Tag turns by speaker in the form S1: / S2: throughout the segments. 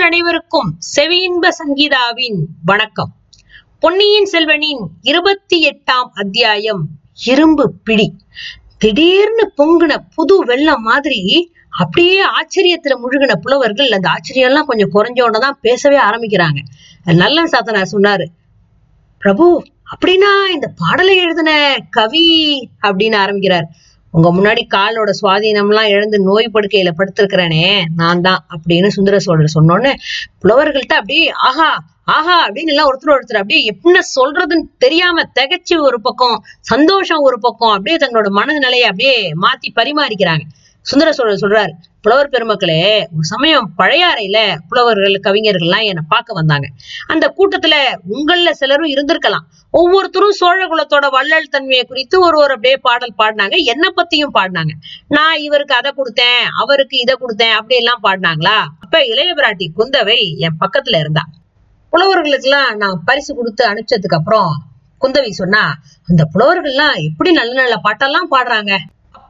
S1: நேயர்கள் அனைவருக்கும் செவியின்ப சங்கீதாவின் வணக்கம். பொன்னியின் செல்வனின் இருபத்தி எட்டாம் அத்தியாயம் இரும்பு பிடி. திடீர்னு பொங்குன புது வெள்ளம் மாதிரி அப்படியே ஆச்சரியத்துல முழுகின புலவர்கள் அந்த ஆச்சரியம் எல்லாம் கொஞ்சம் குறைஞ்ச தான் பேசவே ஆரம்பிக்கிறாங்க. நல்ல சாத்தனார் சொன்னாரு பிரபு அப்படின்னா இந்த பாடலை எழுதின கவி அப்படின்னு ஆரம்பிக்கிறார். உங்க முன்னாடி காலோட சுவாதீனம்லாம் இழந்து நோய் படுக்கையில படுத்திருக்கிறேனே நான் தான் அப்படின்னு சுந்தர சோழர் சொன்னோன்னு புலவர்கள்ட்ட அப்படியே ஆஹா ஆஹா அப்படின்னு எல்லாம் ஒருத்தர் ஒருத்தர் அப்படியே என்ன சொல்றதுன்னு தெரியாம திகைச்சு ஒரு பக்கம் சந்தோஷம் ஒரு பக்கம் அப்படியே தங்களோட மனநிலையை அப்படியே மாத்தி பரிமாறிக்கிறாங்க. சுந்தர சோழர் சொல்றாரு புலவர் பெருமக்களே ஒரு சமயம் பழையாறையில புலவர்கள் கவிஞர்கள்லாம் என்னை பார்க்க வந்தாங்க. அந்த கூட்டத்துல உங்கள சிலரும் இருந்திருக்கலாம். ஒவ்வொருத்தரும் சோழ குலத்தோட வள்ளல் தன்மையை குறித்து ஒரு ஒரு அப்படியே பாடல் பாடினாங்க. என்ன பத்தியும் பாடினாங்க. நான் இவருக்கு அதை கொடுத்தேன் அவருக்கு இதை கொடுத்தேன் அப்படி எல்லாம் பாடினாங்களா? அப்ப இளைய பிராட்டி குந்தவை என் பக்கத்துல இருந்தா. புலவர்களுக்கு எல்லாம் நான் பரிசு கொடுத்து அனுப்பிச்சதுக்கு அப்புறம் குந்தவி சொன்னா அந்த புலவர்கள்லாம் எப்படி நல்ல நல்ல பாட்டெல்லாம் பாடுறாங்க?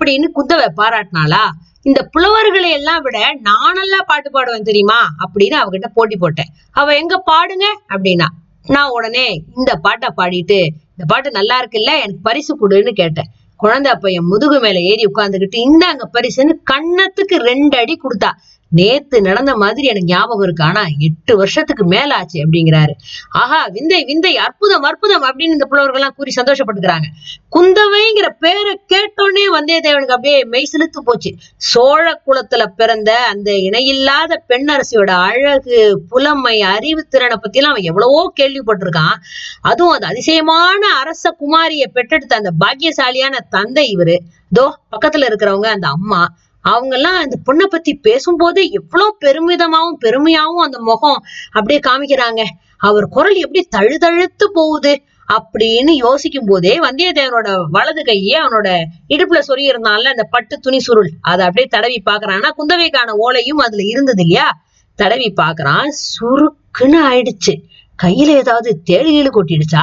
S1: அப்படின்னு குந்தவை பாராட்டினாளா? இந்த புலவர்களை எல்லாம் விட நான் நல்லா பாட்டு பாடுவேன் தெரியுமா? அப்படின்னு அவகிட்ட போட்டி போட்டேன். அவ எங்க பாடுங்க? அப்படின்னா நான் உடனே இந்த பாட்டை பாடிட்டு இந்த பாட்டு நல்லா இருக்குல்ல எனக்கு பரிசு கொடுன்னு கேட்டேன். குழந்தை பையன் முதுகு மேல ஏறி உட்கார்ந்துகிட்டு இந்தாங்க பரிசுன்னு கன்னத்துக்கு ரெண்டு அடி கொடுத்தா நேத்து நடந்த மாதிரி எனக்கு ஞாபகம் இருக்கு. ஆனா எட்டு வருஷத்துக்கு மேல ஆச்சு அப்படிங்கிறாரு. ஆஹா விந்தை விந்தை அற்புதம் அற்புதம் அப்படின்னு இந்த புலவர்கள் எல்லாம் கூறி சந்தோஷப்பட்டுக்கிறாங்க. குந்தவைங்கிற பேரை கேட்டோன்னே வந்தியத்தேவனுக்கு அப்படியே மெய் செலுத்து போச்சு. சோழ குலத்துல பிறந்த அந்த இணையில்லாத பெண்ணரசியோட அழகு புலமை அறிவு திறனை பத்தி எல்லாம் அவன் எவ்வளவோ கேள்விப்பட்டிருக்கான். அதுவும் அது அதிசயமான அரச குமாரிய பெற்றெடுத்த அந்த பாக்கியசாலியான தந்தை இவரு. தோ பக்கத்துல இருக்கிறவங்க அந்த அம்மா அவங்க எல்லாம் அந்த பொண்ணை பத்தி பேசும்போதே எவ்வளவு பெருமிதமாவும் பெருமையாவும் அந்த முகம் அப்படியே காமிக்கிறாங்க. அவர் குரல் எப்படி தழுதழுத்து போகுது அப்படின்னு யோசிக்கும் போதே வந்தியத்தேவனோட வலது கையே அவனோட இடுப்புல சொல்லி இருந்தான்ல அந்த பட்டு துணி சுருள். அதை அப்படியே தடவி பாக்குறான் ஆனா குந்தவைக்கான ஓலையும் அதுல இருந்தது இல்லையா? தடவி பாக்குறான் சுருக்குன்னு ஆயிடுச்சு. கையில ஏதாவது தேழு கொட்டிடுச்சா?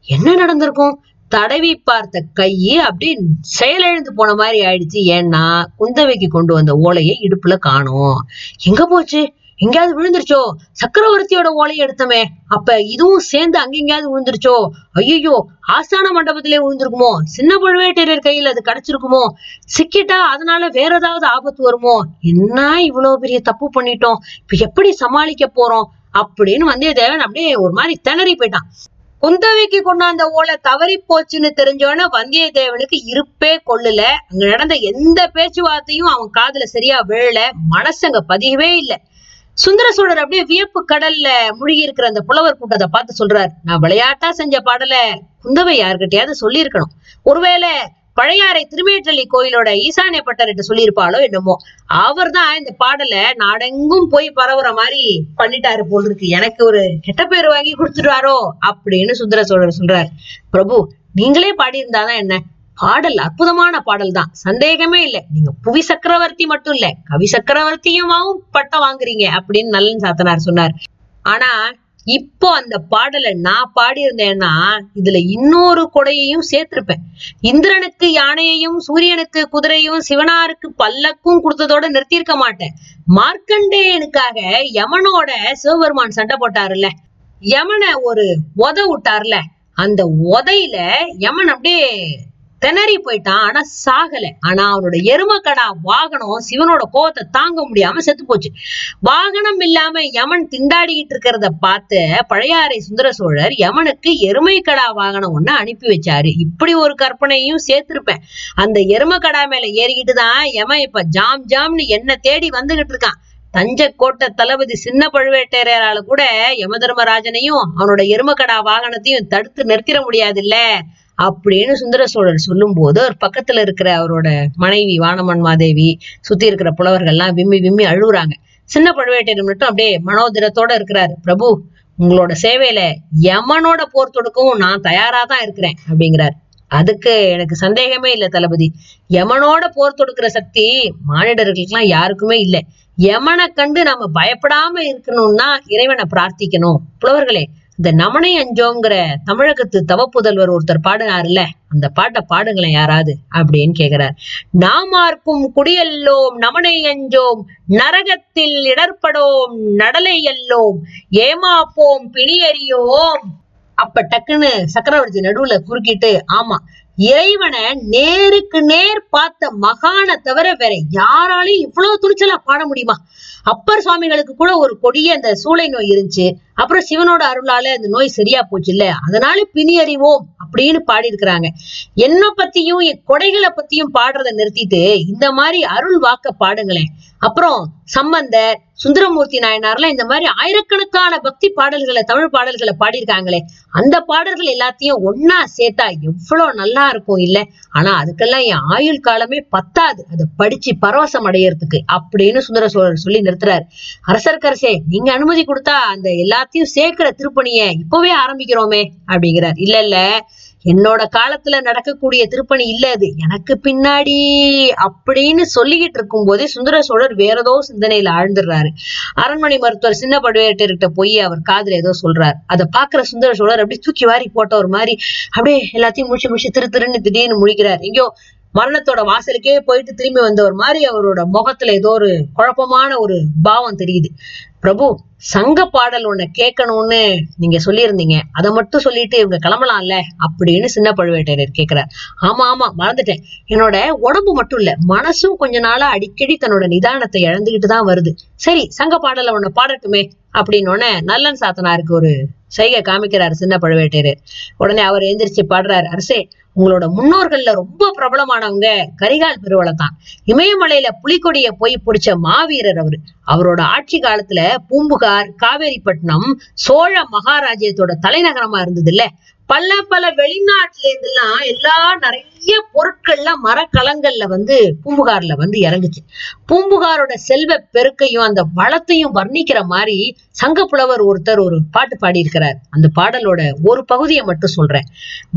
S1: என்ன நடந்திருக்கும்? தடவி பார்த்த கையை அப்படியே செயலிழந்து போன மாதிரி ஆயிடுச்சு. ஏன்னா குந்தவைக்கு கொண்டு வந்த ஓலையை இடுப்புல காணோம். எங்க போச்சு? எங்கேயாவது விழுந்துருச்சோ? சக்கரவர்த்தியோட ஓலையை எடுத்தமே. அப்ப இதுவும் சேர்ந்து அங்க எங்கேயாவது விழுந்துருச்சோ? ஐயோ ஆஸ்தான மண்டபத்திலே விழுந்திருக்குமோ? சின்ன பழுவேட்டரையர் கையில் அது கிடைச்சிருக்குமோ? சிக்கிட்டா அதனால வேற ஏதாவது ஆபத்து வருமோ? என்ன இவ்வளவு பெரிய தப்பு பண்ணிட்டோம்? இப்ப எப்படி சமாளிக்க போறோம்? அப்படின்னு வந்தியத்தேவன் அப்படியே ஒரு மாதிரி திணறி போயிட்டான். குந்தவைக்கு கொண்டாந்த ஓலை தவறி போச்சுன்னு தெரிஞ்சோடனே வந்தியத்தேவனுக்கு இருப்பே கொள்ளல. அங்க நடந்த எந்த பேச்சுவார்த்தையும் அவன் காதுல சரியா விழல. மனசங்க பதியவே இல்லை. சுந்தர சோழர் அப்படியே வியப்பு கடல்ல முழுகி இருக்கிற அந்த புலவர் கூட்டத்தை பார்த்து சொல்றாரு நான் விளையாட்டா செஞ்ச பாடல குந்தவை யாருக்கிட்டையாவது சொல்லியிருக்கணும். ஒருவேளை பழையாறை திருமேற்றலி கோயிலோட ஈசானிய பட்டர்கிட்ட சொல்லியிருப்பாளோ என்னமோ. அவர் தான் இந்த பாடலை நாடெங்கும் போய் பரவுற மாதிரி பண்ணிட்டாரு போல் இருக்கு எனக்கு ஒரு கெட்ட பேர் வாங்கி கொடுத்துட்டாரோ அப்படின்னு சுந்தர சோழர் சொல்றாரு. பிரபு நீங்களே பாடியிருந்தாதான் என்ன? பாடல் அற்புதமான பாடல் தான். சந்தேகமே இல்லை. நீங்க புவி சக்கரவர்த்தி மட்டும் இல்ல. கவி சக்கரவர்த்தியுமாவும் பட்டம் வாங்குறீங்க அப்படின்னு நல்லன் சாத்தனார் சொன்னார். ஆனா இப்போ அந்த பாடலை நான் பாடியிருந்தேன்னா இதுல இன்னொரு கொடையையும் சேர்த்திருப்பேன். இந்திரனுக்கு யானையையும் சூரியனுக்கு குதிரையும் சிவனாருக்கு பல்லக்கும் கொடுத்ததோட நிறுத்தியிருக்க மாட்டேன். மார்க்கண்டேயனுக்காக யமனோட சிவபெருமான் சண்டை போட்டாருல்ல. யமனை ஒரு உத விட்டார்ல. அந்த உதையில யமன் அப்படியே திணறி போயிட்டான். ஆனா சாகல. ஆனா அவனோட எருமக்கடா வாகனம் சிவனோட கோவத்தை தாங்க முடியாம செத்து போச்சு. வாகனம் இல்லாம யமன் திண்டாடிக்கிட்டு இருக்கிறத பார்த்து பழையாறை சுந்தர சோழர் யமனுக்கு எருமைக்கடா வாகனம் ஒண்ணு அனுப்பி வச்சாரு. இப்படி ஒரு கற்பனையும் சேர்த்திருப்பேன். அந்த எருமக்கடா மேல ஏறிக்கிட்டு தான் யமன் இப்ப ஜாம் ஜாம்னு என்ன தேடி வந்துகிட்டு இருக்கான். தஞ்சக்கோட்டை தளபதி சின்ன பழுவேட்டரையரால கூட யமதர்மராஜனையும் அவனோட எருமக்கடா வாகனத்தையும் தடுத்து நிறுத்திட முடியாது இல்ல அப்படின்னு சுந்தர சோழர் சொல்லும் போது ஒரு பக்கத்துல இருக்கிற அவரோட மனைவி வானமன் மாதேவி சுத்தி இருக்கிற புலவர்கள்லாம் விம்மி விம்மி அழுகுறாங்க சின்ன பழுவேட்டையர் மட்டும் அப்படியே மனோதிரத்தோட இருக்கிறாரு. பிரபு உங்களோட சேவையில யமனோட போர் தொடுக்கவும் நான் தயாரா தான் இருக்கிறேன் அப்படிங்கிறார். அதுக்கு எனக்கு சந்தேகமே இல்லை தளபதி. யமனோட போர் தொடுக்கிற சக்தி மானிடர்களுக்கெல்லாம் யாருக்குமே இல்லை. யமனை கண்டு நாம பயப்படாம இருக்கணும்னா இறைவனை பிரார்த்திக்கணும். புலவர்களே இந்த நமனை அஞ்சோங்கிற தமிழகத்து தவப்புதல்வர் ஒருத்தர் பாடினார்ல அந்த பாட்டை பாடுங்களேன் யாராவது அப்படின்னு கேக்குறார். நாமார்க்கும் குடியல்லோம் நமனை அஞ்சோம் நரகத்தில் இடர்படோம் நடலை எல்லோம் ஏமாப்போம் பிணியறியோம். அப்ப டக்குன்னு சக்கரவர்த்தி நடுவுல குறுக்கிட்டு ஆமா இறைவனை நேருக்கு நேர் பார்த்த மகானை தவிர வேற யாராலையும் இவ்வளவு துணிச்சலா பாட முடியுமா? அப்பர் சுவாமிகளுக்கு கூட ஒரு கொடிய அந்த சூளை நோய் இருந்துச்சு. அப்புறம் சிவனோட அருளால அந்த நோய் சரியா போச்சு இல்ல. அதனால பிணி அறிவோம் அப்படின்னு பாடி இருக்கிறாங்க என்ன பத்தியும் என் கொடைகளை பத்தியும் பாடுறத நிறுத்திட்டு இந்த மாதிரி அருள் வாக்க பாடுங்களேன். அப்புறம் சம்பந்தர் சுந்தரமூர்த்தி நாயனார்லாம் இந்த மாதிரி ஆயிரக்கணக்கான பக்தி பாடல்களை தமிழ் பாடல்களை பாடியிருக்காங்களே. அந்த பாடல்கள் எல்லாத்தையும் ஒன்னா சேர்த்தா எவ்வளவு நல்லா இருக்கும் இல்ல. ஆனா அதுக்கெல்லாம் என் ஆயுள் காலமே பத்தாது. அதை படிச்சு பரவசம் அடையறதுக்கு அப்படின்னு சுந்தர சோழர் சொல்லி நிறுத்துறாரு. அரசர்க்கரசே நீங்க அனுமதி கொடுத்தா அந்த எல்லாத்தையும் சேர்க்கிற திருப்பணிய இப்பவே ஆரம்பிக்கிறோமே அப்படிங்கிறார். இல்ல இல்ல என்னோட காலத்துல நடக்கக்கூடிய திருப்பணி இல்ல அது. எனக்கு பின்னாடி அப்படின்னு சொல்லிக்கிட்டு இருக்கும் போதே சுந்தர சோழர் வேற ஏதோ சிந்தனையில ஆழ்ந்துடுறாரு. அரண்மனை மருத்துவர் சின்ன பழுவேட்டர்கிட்ட போய் அவர் காதுல ஏதோ சொல்றாரு. அதை பாக்குற சுந்தர சோழர் அப்படியே தூக்கி வாரி போட்ட ஒரு மாதிரி அப்படியே எல்லாத்தையும் முடிச்சு முடிச்சு திரு திருன்னு திடீர்னு முழிக்கிறார். எங்கேயோ மரணத்தோட வாசலுக்கே போயிட்டு திரும்பி வந்தவர் மாதிரி அவரோட முகத்துல ஏதோ ஒரு குழப்பமான ஒரு பாவம் தெரியுது. பிரபு சங்க பாடல் ஒண்ணு கேட்கணும்னு நீங்க சொல்லியிருந்தீங்க. அதை மட்டும் சொல்லிட்டு இவங்க கிளம்பலாம்ல அப்படின்னு சின்ன பழுவேட்டரையர் கேட்கிறார். ஆமா ஆமா மறந்துட்டேன். என்னோட உடம்பு மட்டும் இல்ல மனசும் கொஞ்ச நாளா அடிக்கடி தன்னோட நிதானத்தை இழந்துகிட்டு தான் வருது. சரி சங்க பாடல ஒண்ணு பாடட்டுமே அப்படின்னு உடனே நல்லன் சாத்தனாருக்கு ஒரு சைகை காமிக்கிறாரு சின்ன பழுவேட்டையர் உடனே அவர் எந்திரிச்சு பாடுறாரு அரசே உங்களோட முன்னோர்கள்ல ரொம்ப பிரபலமானவங்க கரிகால் பெருவளை தான். இமயமலையில புலிக்கொடிய போய் பிடிச்ச மாவீரர் அவரு. அவரோட ஆட்சி காலத்துல பூம்புகார் காவேரிப்பட்டினம் சோழ மகாராஜ்யத்தோட தலைநகரமா இருந்தது இல்ல பல பல வெளிநாட்டுல இருந்தெல்லாம் எல்லா நிறைய பொருட்கள்லாம் மரக்கலங்கள்ல வந்து பூம்புகார்ல வந்து இறங்குச்சு. பூம்புகாரோட செல்வ பெருக்கையும் அந்த வளத்தையும் வர்ணிக்கிற மாதிரி சங்க புலவர் ஒருத்தர் ஒரு பாட்டு பாடியிருக்கிறார். அந்த பாடலோட ஒரு பகுதியை மட்டும் சொல்றேன்.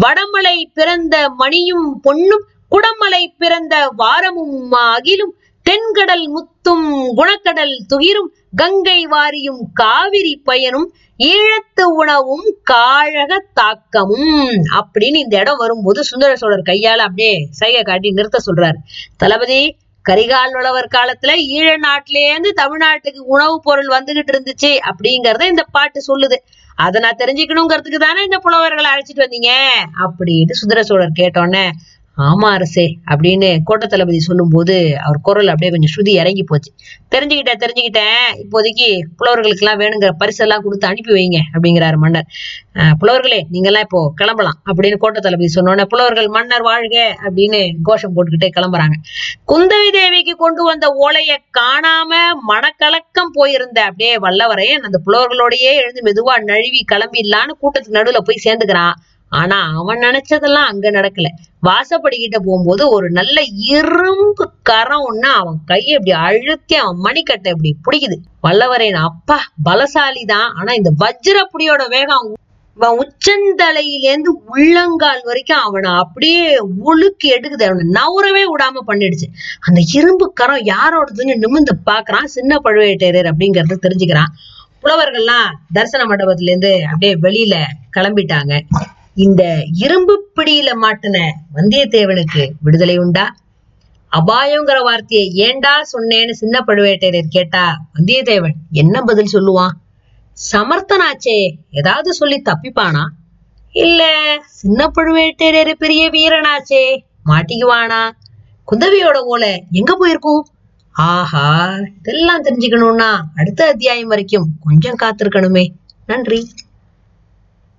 S1: வடமலை பிறந்த மணியும் பொன்னும் குடமலை பிறந்த வாரமும் அகிலும் தென்கடல் முத்தும் குணக்கடல் துகிரும் கங்கை வாரியும் காவிரி பயனும் ஈழத்து உணவும் காழக தாக்கமும். அப்படின்னு இந்த இடம் வரும்போது சுந்தர சோழர் கையால அப்படியே சைகை காட்டி நிறுத்த சொல்றாரு. தளபதி கரிகால் உழவர் காலத்துல ஈழ நாட்டிலேருந்து தமிழ்நாட்டுக்கு உணவுப் பொருள் வந்துகிட்டு இருந்துச்சு அப்படிங்கறத இந்த பாட்டு சொல்லுது. அதை நான் தெரிஞ்சுக்கணுங்கிறதுக்கு தானே இந்த புலவர்களை அழைச்சிட்டு வந்தீங்க? அப்படின்னு சுந்தர சோழர் கேட்டோன்னே ஆமா அரசே அப்படின்னு கோட்ட தளபதி சொல்லும் போது அவர் குரல் அப்படியே கொஞ்சம் ஸ்ருதி இறங்கி போச்சு. தெரிஞ்சுக்கிட்டேன் தெரிஞ்சுக்கிட்டேன். இப்போதைக்கு புலவர்களுக்கு எல்லாம் வேணுங்கிற பரிசெல்லாம் கொடுத்து அனுப்பி வைங்க அப்படிங்கிறாரு மன்னர். புலவர்களே நீங்க எல்லாம் இப்போ கிளம்பலாம் அப்படின்னு கோட்ட தளபதி சொன்னோன்னே புலவர்கள் மன்னர் வாழ்க அப்படின்னு கோஷம் போட்டுக்கிட்டே கிளம்புறாங்க. குந்தவி தேவிக்கு கொண்டு வந்த ஓலைய காணாம மனக்கலக்கம் போயிருந்த அப்படியே வல்லவரையன் அந்த புலவர்களோடயே எழுந்து மெதுவா நழுவி கிளம்பிடலான்னு கூட்டத்துக்கு நடுவுல போய் சேர்ந்துக்கிறான். ஆனா அவன் நினைச்சதெல்லாம் அங்க நடக்கல. வாசப்படிக்கிட்ட போகும்போது ஒரு நல்ல இரும்பு கரம் ஒண்ணு அவன் கையை இப்படி அழுத்தி அவன் மணிக்கட்டை இப்படி பிடிக்குது. வல்லவரேன் அப்பா பலசாலி தான் ஆனா இந்த வஜ்ரப்புடியோட வேகம் அவன் உச்சந்தலையிலேருந்து உள்ளங்கால் வரைக்கும் அவனை அப்படியே உழுக்கி எடுக்குது. அவனை நவரவே விடாம பண்ணிடுச்சு. அந்த இரும்பு கரம் யாரோடதுன்னு நிமிந்து பாக்குறான். சின்ன பழுவேட்டரையர் அப்படிங்கறத தெரிஞ்சுக்கிறான். புலவர்கள்லாம் தரிசன மண்டபத்துல இருந்து அப்படியே வெளியில கிளம்பிட்டாங்க. இந்த இரும்பு பிடியில மாட்டின வந்தியத்தேவனுக்கு விடுதலை உண்டா? அபாயங்கிற வார்த்தையை ஏண்டா சொன்னேன்னு சின்ன பழுவேட்டையர் கேட்டா வந்தியத்தேவன் என்ன பதில் சொல்லுவான்? சமர்த்தனாச்சே ஏதாவது சொல்லி தப்பிப்பானா? இல்ல சின்ன பழுவேட்டையர் பெரிய வீரனாச்சே மாட்டிக்குவானா? குந்தவியோட ஓலை எங்க போயிருக்கும்? ஆஹா இதெல்லாம் தெரிஞ்சுக்கணும்னா அடுத்த அத்தியாயம் வரைக்கும் கொஞ்சம் காத்திருக்கணுமே. நன்றி.